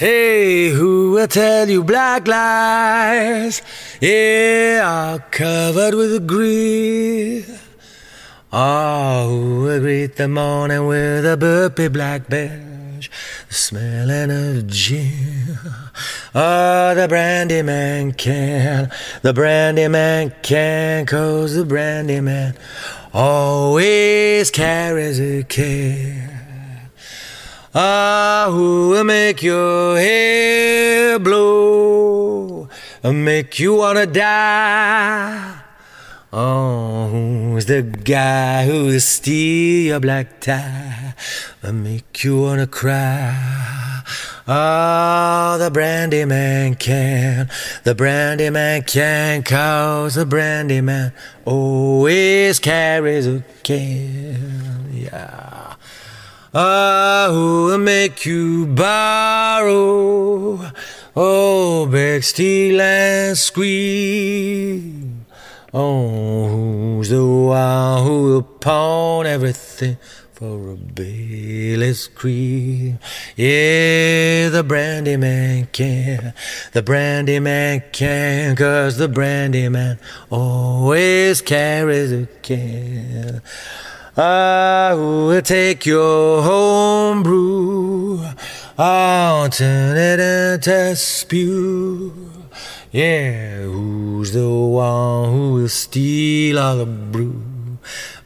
Hey, who will tell you black lies? Yeah, all covered with grease. Oh, who will greet the morning with a burpy black badge, smelling of gin? Oh, the brandy man can, the brandy man can, cause the brandy man always carries a can. Ah, who will make your hair blow, make you wanna die? Oh, who's the guy who'll steal your black tie and make you wanna cry? Oh, the brandy man can, the brandy man can, cause the brandy man always carries a can. Yeah. Ah, who will make you borrow? Oh, beg, steal, and scream. Oh, who's the one who will pawn everything for a Bailey's cream? Yeah, the brandy man can, the brandy man can, cause the brandy man always carries a can. I will take your home brew. I'll turn it into spew. Yeah, who's the one who will steal all the brew?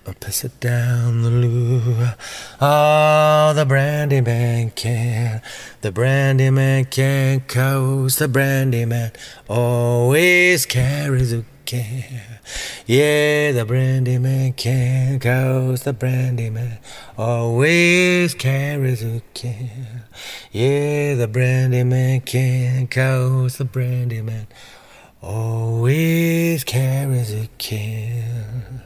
Or pass it down the loo. Oh, the brandy man can. The brandy man can, cause the brandy man always carries a can. Yeah, the brandy man can, cause the brandy man always carries a can. Yeah, the brandy man can, cause the brandy man always carries a can.